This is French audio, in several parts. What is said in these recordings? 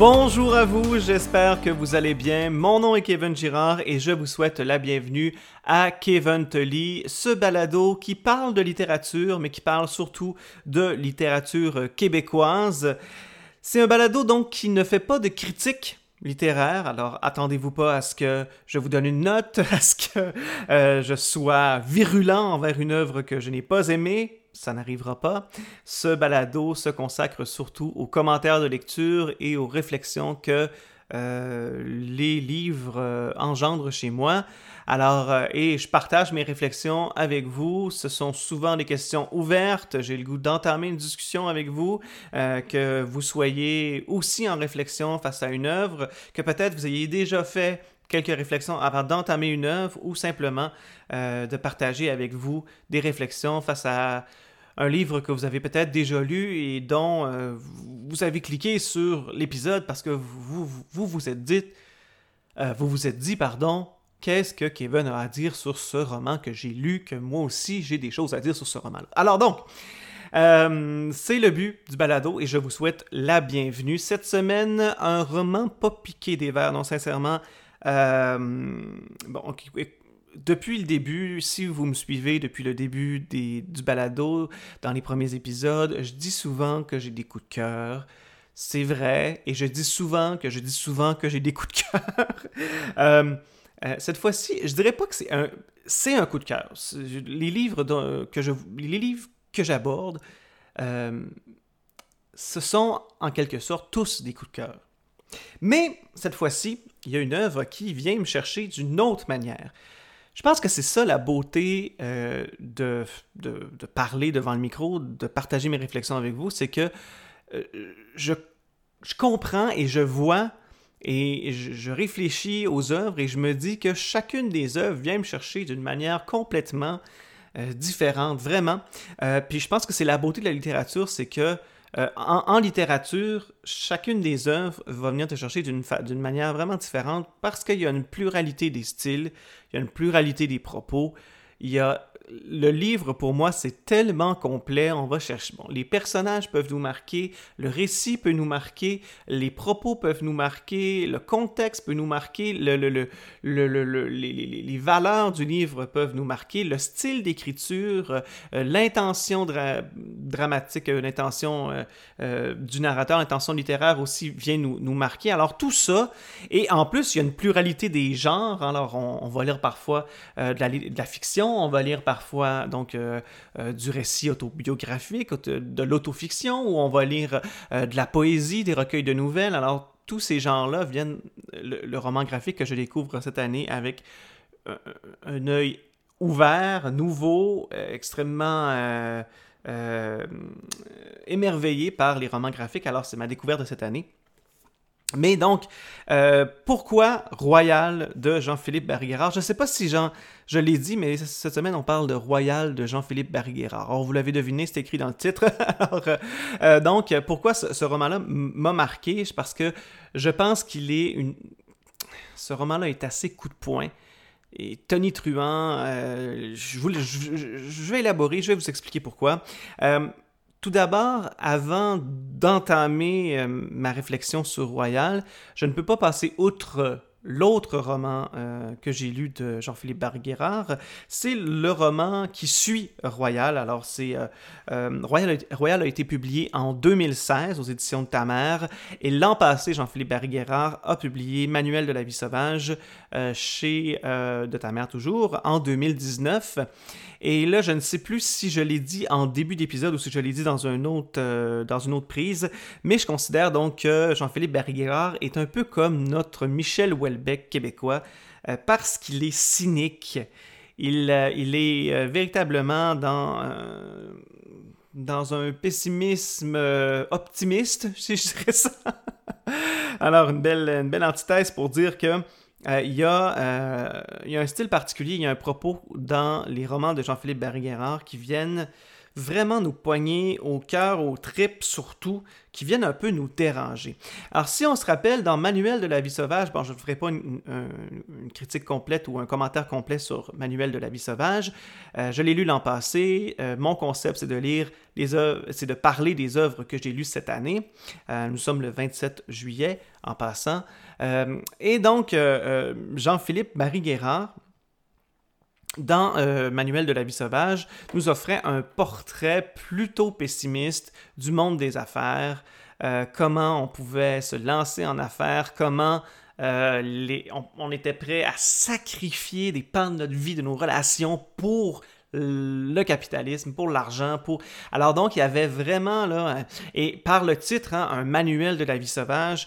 Bonjour à vous, j'espère que vous allez bien. Mon nom est Kevin Girard et je vous souhaite la bienvenue à Kevin Tully, ce balado qui parle de littérature, mais qui parle surtout de littérature québécoise. C'est un balado donc qui ne fait pas de critique littéraire, alors attendez-vous pas à ce que je vous donne une note, à ce que euh, je sois virulent envers une œuvre que je n'ai pas aimée, ça n'arrivera pas. Ce balado se consacre surtout aux commentaires de lecture et aux réflexions que euh, les livres euh, engendrent chez moi. Alors, euh, et je partage mes réflexions avec vous. Ce sont souvent des questions ouvertes. J'ai le goût d'entamer une discussion avec vous, que vous soyez aussi en réflexion face à une œuvre, que peut-être vous ayez déjà fait quelques réflexions avant d'entamer une œuvre ou simplement de partager avec vous des réflexions face à un livre que vous avez peut-être déjà lu et dont euh, vous avez cliqué sur l'épisode parce que vous vous, vous, êtes dit, euh, vous vous êtes dit, pardon, qu'est-ce que Kevin a à dire sur ce roman que j'ai lu, que moi aussi j'ai des choses à dire sur ce roman-là. Alors donc, euh, c'est le but du balado et je vous souhaite la bienvenue. Cette semaine, un roman pas piqué des verres, non sincèrement. Bon, depuis le début, si vous me suivez depuis le début des, du balado, dans les premiers épisodes, je dis souvent que j'ai des coups de cœur. C'est vrai, et je dis souvent que je dis souvent que j'ai des coups de cœur. Euh, euh, cette fois-ci, je dirais pas que c'est un, c'est un coup de cœur. Les livres que je, les livres que j'aborde, euh, ce sont en quelque sorte tous des coups de cœur. Mais cette fois-ci, il y a une œuvre qui vient me chercher d'une autre manière. Je pense que c'est ça la beauté euh, de, de, parler devant le micro, de partager mes réflexions avec vous, c'est que euh, je, je, comprends et je vois et je, réfléchis aux œuvres et je me dis que chacune des œuvres vient me chercher d'une manière complètement euh, différente, vraiment. puis je pense que c'est la beauté de la littérature, c'est que euh, en, littérature, chacune des œuvres va venir te chercher d'une manière vraiment différente parce qu'il y a une pluralité des styles, il y a une pluralité des propos, il y a le livre, pour moi, c'est tellement complet. On va chercher. Bon, les personnages peuvent nous marquer, le récit peut nous marquer, les propos peuvent nous marquer, le contexte peut nous marquer, le, le, le, les, valeurs du livre peuvent nous marquer, le style d'écriture, euh, l'intention dramatique, euh, l'intention euh, du narrateur, l'intention littéraire aussi vient nous, nous, marquer. Alors, tout ça, et en plus, il y a une pluralité des genres. Alors, on, va lire parfois de la, de, la, fiction, on va lire parfois parfois donc euh, euh, du récit autobiographique, de l'autofiction, où on va lire euh, de la poésie, des recueils de nouvelles. Alors tous ces genres-là viennent, le, roman graphique que je découvre cette année avec un œil ouvert, nouveau, extrêmement émerveillé par les romans graphiques. Alors c'est ma découverte de cette année. Mais donc, euh, pourquoi Royal de Jean-Philippe Barry-Guerrard? Je ne sais pas si Jean, je l'ai dit, mais cette semaine, on parle de Royal de Jean-Philippe Barry-Guerrard. Alors, vous l'avez deviné, c'est écrit dans le titre. Euh, euh, donc, pourquoi ce, roman-là m'a marqué? Parce que je pense qu'il est une... Ce roman-là est assez coup de poing. Et Tony Truant, je, vais élaborer, je vais vous expliquer pourquoi. Tout d'abord, avant d'entamer euh, ma réflexion sur Royal, je ne peux pas passer outre l'autre roman euh, que j'ai lu de Jean-Philippe Barguerard, c'est le roman qui suit Royal. Alors, c'est euh, Royal, a été publié en 2016 aux éditions de Ta Mère, et l'an passé, Jean-Philippe Barguerard a publié Manuel de la vie sauvage chez De Ta Mère toujours en 2019. Et là, je ne sais plus si je l'ai dit en début d'épisode ou si je l'ai dit dans, un autre, euh, dans une autre prise, mais je considère donc que Jean-Philippe Barguerard est un peu comme notre Michel Houellebecq québécois euh, parce qu'il est cynique. Il, euh, est véritablement dans dans un pessimisme optimiste, si je dirais ça. Alors, une belle, une belle antithèse pour dire que euh, il, y a, euh, y a, un style particulier, il y a un propos dans les romans de Jean-Philippe Barry-Guerrard qui viennent vraiment nous poigner au cœur, aux tripes surtout, qui viennent un peu nous déranger. Alors si on se rappelle, dans Manuel de la vie sauvage, bon, je ne ferai pas une, critique complète ou un commentaire complet sur Manuel de la vie sauvage, euh, je l'ai lu l'an passé, euh, mon concept c'est de lire les c'est de parler des œuvres que j'ai lues cette année. Euh, nous sommes le 27 juillet en passant. et donc, Jean-Philippe Marie Guérard, dans euh, Manuel de la vie sauvage, nous offrait un portrait plutôt pessimiste du monde des affaires, euh, comment on pouvait se lancer en affaires, comment euh, on, était prêt à sacrifier des pans de notre vie, de nos relations pour le capitalisme, pour l'argent, pour... Alors donc, il y avait vraiment, et par le titre, hein, un manuel de la vie sauvage,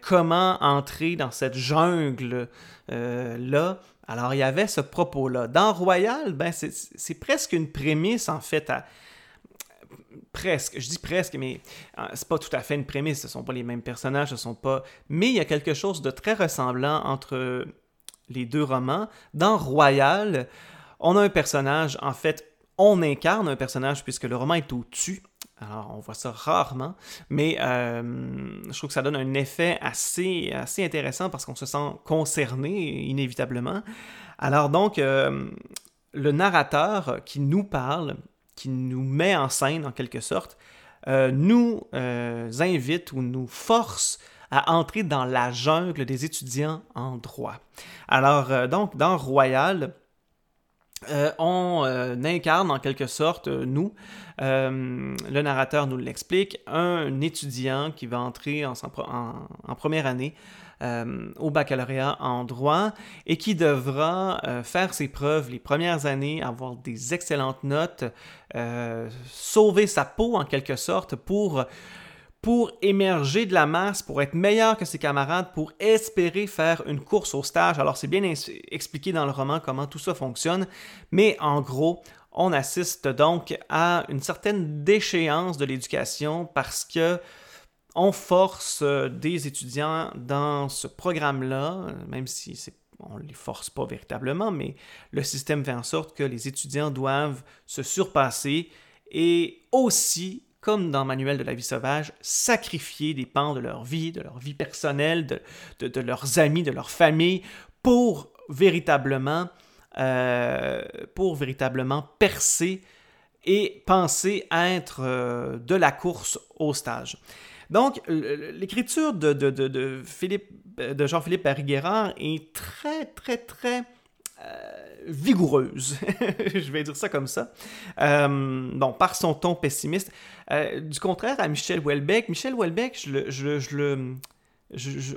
comment entrer dans cette jungle-là, alors, il y avait ce propos-là. Dans Royal, ben, c'est presque une prémisse, en fait, à, presque, je dis presque, mais euh, c'est pas tout à fait une prémisse, ce sont pas les mêmes personnages, ce sont pas... Mais il y a quelque chose de très ressemblant entre les deux romans. Dans Royal, on a un personnage, en fait, on incarne un personnage puisque le roman est au-dessus alors, on voit ça rarement, mais euh, je trouve que ça donne un effet assez, assez intéressant parce qu'on se sent concerné inévitablement. Alors donc, euh, le narrateur qui nous parle, qui nous met en scène en quelque sorte, euh, nous invite ou nous force à entrer dans la jungle des étudiants en droit. Alors donc, dans Royal, on incarne en quelque sorte, nous, euh, le narrateur nous l'explique, un étudiant qui va entrer en, première année euh, au baccalauréat en droit et qui devra euh, faire ses preuves les premières années, avoir des excellentes notes, sauver sa peau en quelque sorte pour pour émerger de la masse, pour être meilleur que ses camarades, pour espérer faire une course au stage. Alors c'est bien expliqué dans le roman comment tout ça fonctionne, mais en gros, on assiste donc à une certaine déchéance de l'éducation parce que on force euh, des étudiants dans ce programme-là, même si on ne les force pas véritablement, mais le système fait en sorte que les étudiants doivent se surpasser et aussi, comme dans Manuel de la vie sauvage, sacrifier des pans de leur vie, de leur vie personnelle, de leurs amis, de leur famille, pour véritablement euh, percer et penser être euh, de la course au stage. Donc, l'écriture de, de, de, Jean-Philippe Barry-Guerrard est très, très, très vigoureuse. je vais dire ça comme ça. bon, par son ton pessimiste. du contraire à Michel Houellebecq, Michel Houellebecq, je le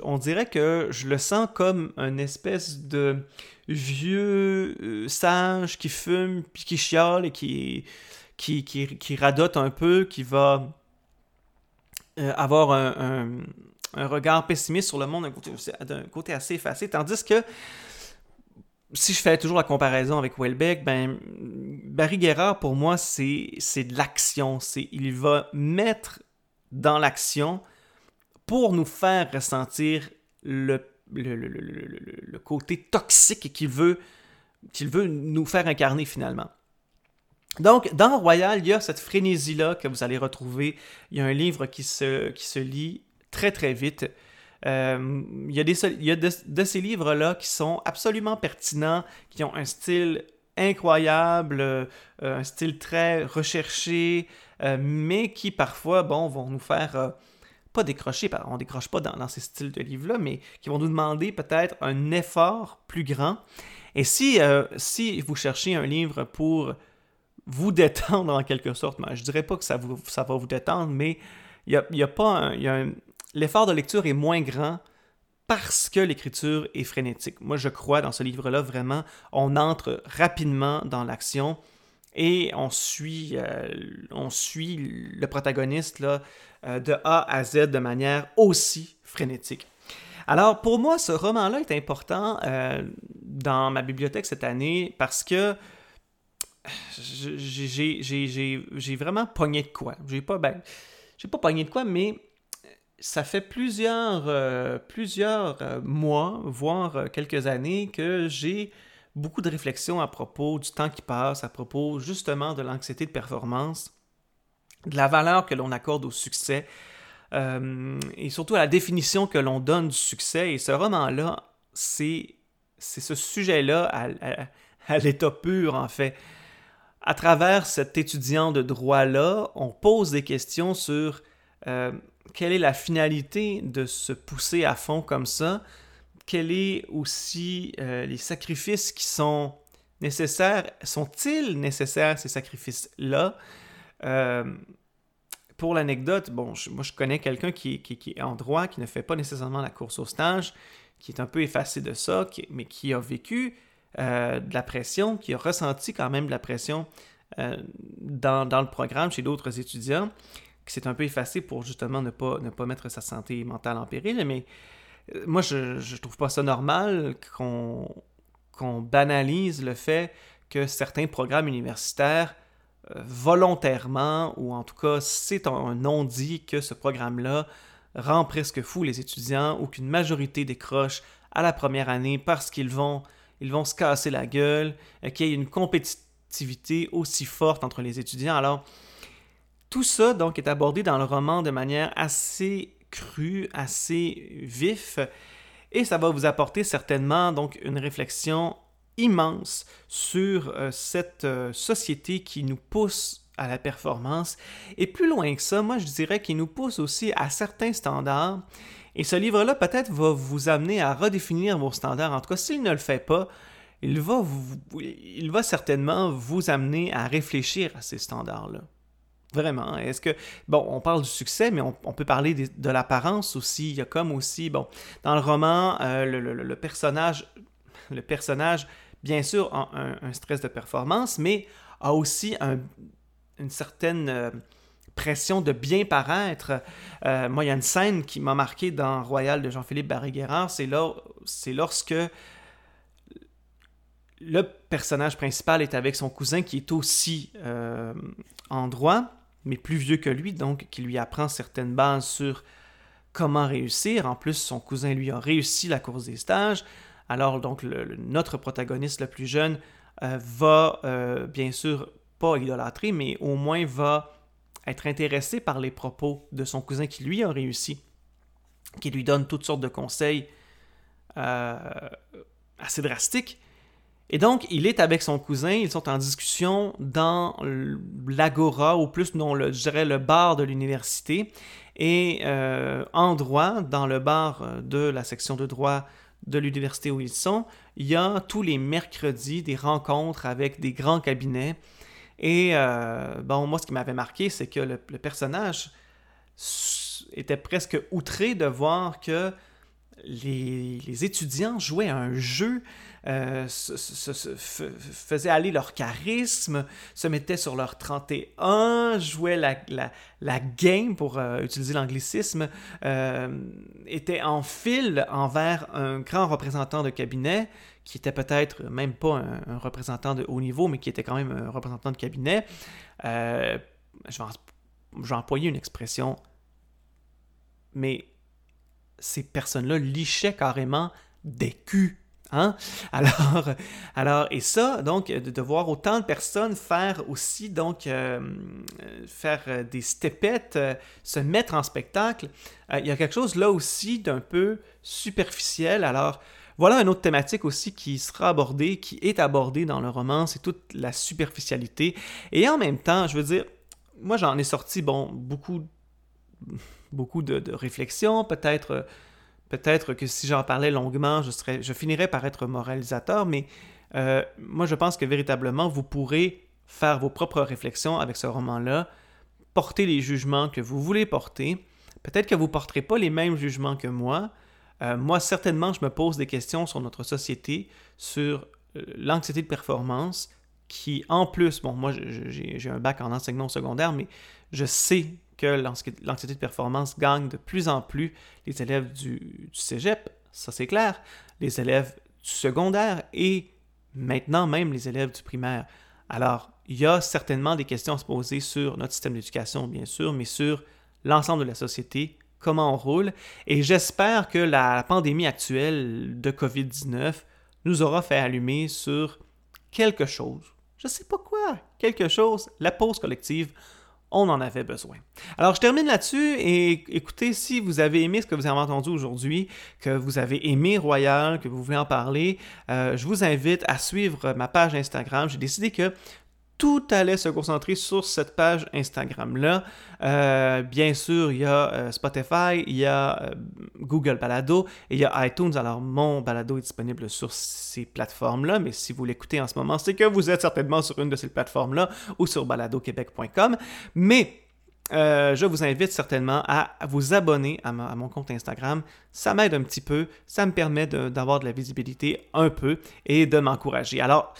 on dirait que je le sens comme une espèce de vieux euh, sage qui fume, puis qui chiale et qui, qui, radote un peu, qui va euh, avoir un, regard pessimiste sur le monde d'un côté, assez effacé. Tandis que si je fais toujours la comparaison avec Welbeck, ben, Barry Guerrard, pour moi, c'est de l'action. Il va mettre dans l'action pour nous faire ressentir le, le, côté toxique qu'il veut, qu'il veut nous faire incarner finalement. Donc, dans Royal, il y a cette frénésie-là que vous allez retrouver. Il y a un livre qui se, qui se lit très très vite. Euh, il y a, y a de, ces livres-là qui sont absolument pertinents, qui ont un style incroyable, euh, un style très recherché, euh, mais qui parfois, bon, vont nous faire pas décrocher, on décroche pas dans, ces styles de livres-là, mais qui vont nous demander peut-être un effort plus grand. Et si, si vous cherchez un livre pour vous détendre en quelque sorte, ben, je dirais pas que ça, vous, ça va vous détendre, mais il y a, y a, pas l'effort de lecture est moins grand parce que l'écriture est frénétique. Moi, je crois dans ce livre-là, vraiment, on entre rapidement dans l'action et on suit, euh, le protagoniste euh, de A à Z de manière aussi frénétique. Alors pour moi, ce roman-là est important euh, dans ma bibliothèque cette année parce que j'ai vraiment pogné de quoi. J'ai pas, ben, pas pogné de quoi, mais ça fait plusieurs, plusieurs mois, voire quelques années que j'ai beaucoup de réflexions à propos du temps qui passe, à propos justement de l'anxiété de performance, de la valeur que l'on accorde au succès, euh, et surtout à la définition que l'on donne du succès. Et ce roman-là, c'est ce sujet-là à, à l'état pur, en fait. À travers cet étudiant de droit-là, on pose des questions sur euh, quelle est la finalité de se pousser à fond comme ça, quels est aussi euh, les sacrifices qui sont nécessaires, sont-ils nécessaires ces sacrifices-là? Euh, Pour l'anecdote, bon, moi je connais quelqu'un qui, est en droit, qui ne fait pas nécessairement la course au stage, qui est un peu effacé de ça, mais qui a vécu euh, de la pression, qui a ressenti quand même de la pression dans, le programme chez d'autres étudiants, qui s'est un peu effacé pour justement ne pas, mettre sa santé mentale en péril. Mais euh, moi, je ne trouve pas ça normal qu'on banalise le fait que certains programmes universitaires volontairement, ou en tout cas c'est un non-dit que ce programme-là rend presque fou les étudiants ou qu'une majorité décroche à la première année parce qu'ils vont vont se casser la gueule, euh, qu'il y ait une compétitivité aussi forte entre les étudiants. Alors, tout ça donc est abordé dans le roman de manière assez crue, assez vif, et ça va vous apporter certainement donc une réflexion immense sur euh, cette euh, société qui nous pousse à la performance. Et plus loin que ça, moi je dirais qu'il nous pousse aussi à certains standards et ce livre-là, peut-être, va vous amener à redéfinir vos standards. En tout cas, s'il ne le fait pas, il va, il va certainement vous amener à réfléchir à ces standards-là. Vraiment. Est-ce que, bon, on parle du succès, mais on, peut parler de, l'apparence aussi. Il y a comme aussi, bon, dans le roman, euh, le, personnage, le personnage, bien sûr, a un, stress de performance, mais a aussi une certaine euh, pression de bien paraître. Euh, moi, il y a une scène qui m'a marqué dans Royal de Jean-Philippe Barré-Guerrard, c'est là, c'est lorsque le personnage principal est avec son cousin qui est aussi en droit, mais plus vieux que lui, donc qui lui apprend certaines bases sur comment réussir. En plus, son cousin lui a réussi la course des stages. Alors, donc, notre protagoniste le plus jeune euh, va, bien sûr, pas idolâtrer, mais au moins va être intéressé par les propos de son cousin qui lui a réussi, qui lui donne toutes sortes de conseils euh, assez drastiques. Et donc, il est avec son cousin, ils sont en discussion dans l'agora, ou plus, non, le, je dirais le bar de l'université. Et euh, en droit, dans le bar de la section de droit de l'université où ils sont, il y a tous les mercredis des rencontres avec des grands cabinets et euh, bon, moi, ce qui m'avait marqué, c'est que le, personnage était presque outré de voir que les, étudiants jouaient un jeu, euh, faisaient aller leur charisme, se mettaient sur leur 31, jouaient la, la, game, pour euh, utiliser l'anglicisme, étaient en file envers un grand représentant de cabinet qui était peut-être même pas un, représentant de haut niveau, mais qui était quand même un représentant de cabinet, euh, je, vais, employer une expression, mais ces personnes-là lichaient carrément des culs. Hein? Alors, alors, et ça, donc, de, voir autant de personnes faire aussi, donc, euh, faire des stepettes, euh, se mettre en spectacle, il y a quelque chose là aussi d'un peu superficiel. Alors, voilà une autre thématique aussi qui sera abordée, qui est abordée dans le roman, c'est toute la superficialité. Et en même temps, je veux dire, moi j'en ai sorti bon, beaucoup, beaucoup de, réflexions, peut-être peut-être que si j'en parlais longuement, je, serais, je finirais par être moralisateur, mais euh, moi je pense que véritablement, vous pourrez faire vos propres réflexions avec ce roman-là, porter les jugements que vous voulez porter. Peut-être que vous ne porterez pas les mêmes jugements que moi, euh, moi, certainement, je me pose des questions sur notre société, sur euh, l'anxiété de performance, qui, en plus, bon, moi, j'ai un bac en enseignement secondaire, mais je sais que l'anxiété de performance gagne de plus en plus les élèves du, cégep, ça c'est clair, les élèves du secondaire et maintenant même les élèves du primaire. Alors, il y a certainement des questions à se poser sur notre système d'éducation, bien sûr, mais sur l'ensemble de la société, comment on roule. Et j'espère que la pandémie actuelle de COVID-19 nous aura fait allumer sur quelque chose. Je sais pas quoi, quelque chose, la pause collective on en avait besoin. Alors, je termine là-dessus et écoutez, si vous avez aimé ce que vous avez entendu aujourd'hui, que vous avez aimé Royal, que vous voulez en parler, euh, je vous invite à suivre ma page Instagram. J'ai décidé que tout allait se concentrer sur cette page Instagram-là. Euh, bien sûr, il y a euh, Spotify, il y a euh, Google Balado et il y a iTunes. Alors, mon balado est disponible sur ces plateformes-là, mais si vous l'écoutez en ce moment, c'est que vous êtes certainement sur une de ces plateformes-là ou sur baladoquebec.com. Mais je vous invite certainement à vous abonner à, mon compte Instagram. Ça m'aide un petit peu, ça me permet d'avoir de, la visibilité un peu et de m'encourager. Alors,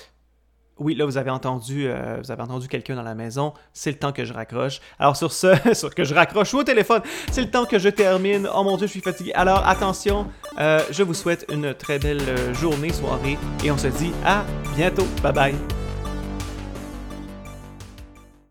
oui, là, vous avez entendu, euh, vous avez entendu quelqu'un dans la maison. C'est le temps que je raccroche. Alors, sur ce, sur que je raccroche au téléphone, c'est le temps que je termine. Oh mon Dieu, je suis fatigué. Alors, attention, euh, je vous souhaite une très belle euh, journée, soirée, et on se dit à bientôt. Bye bye.